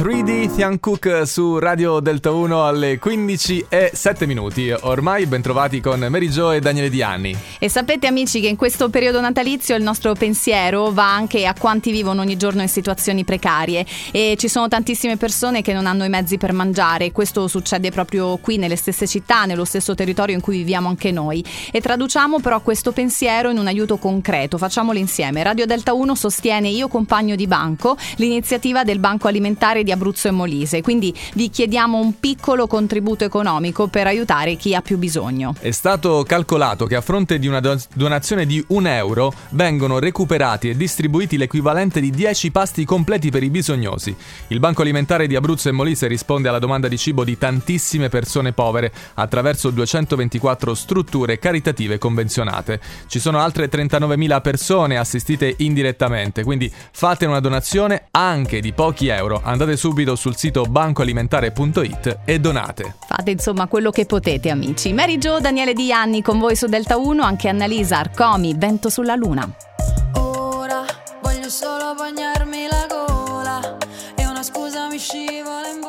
3D Thian Cook su Radio Delta 1 alle 15 e 7 minuti. Ormai bentrovati con Mary Jo e Daniele Dianni. E sapete amici che in questo periodo natalizio il nostro pensiero va anche a quanti vivono ogni giorno in situazioni precarie e ci sono tantissime persone che non hanno i mezzi per mangiare. Questo succede proprio qui nelle stesse città, nello stesso territorio in cui viviamo anche noi. E traduciamo però questo pensiero in un aiuto concreto. Facciamolo insieme. Radio Delta 1 sostiene Io Compagno di Banco, l'iniziativa del Banco Alimentare di di Abruzzo e Molise, quindi vi chiediamo un piccolo contributo economico per aiutare chi ha più bisogno. È stato calcolato che a fronte di una donazione di un euro vengono recuperati e distribuiti l'equivalente di 10 pasti completi per i bisognosi. Il Banco Alimentare di Abruzzo e Molise risponde alla domanda di cibo di tantissime persone povere attraverso 224 strutture caritative convenzionate. Ci sono altre 39.000 persone assistite indirettamente, quindi fate una donazione anche di pochi euro. Andate subito sul sito bancoalimentare.it e donate. Fate insomma quello che potete amici. Mary Jo, Daniele Di Anni con voi su Delta 1, anche Annalisa Arcomi, Vento sulla Luna. Ora voglio solo bagnarmi la gola e una scusa mi scivola in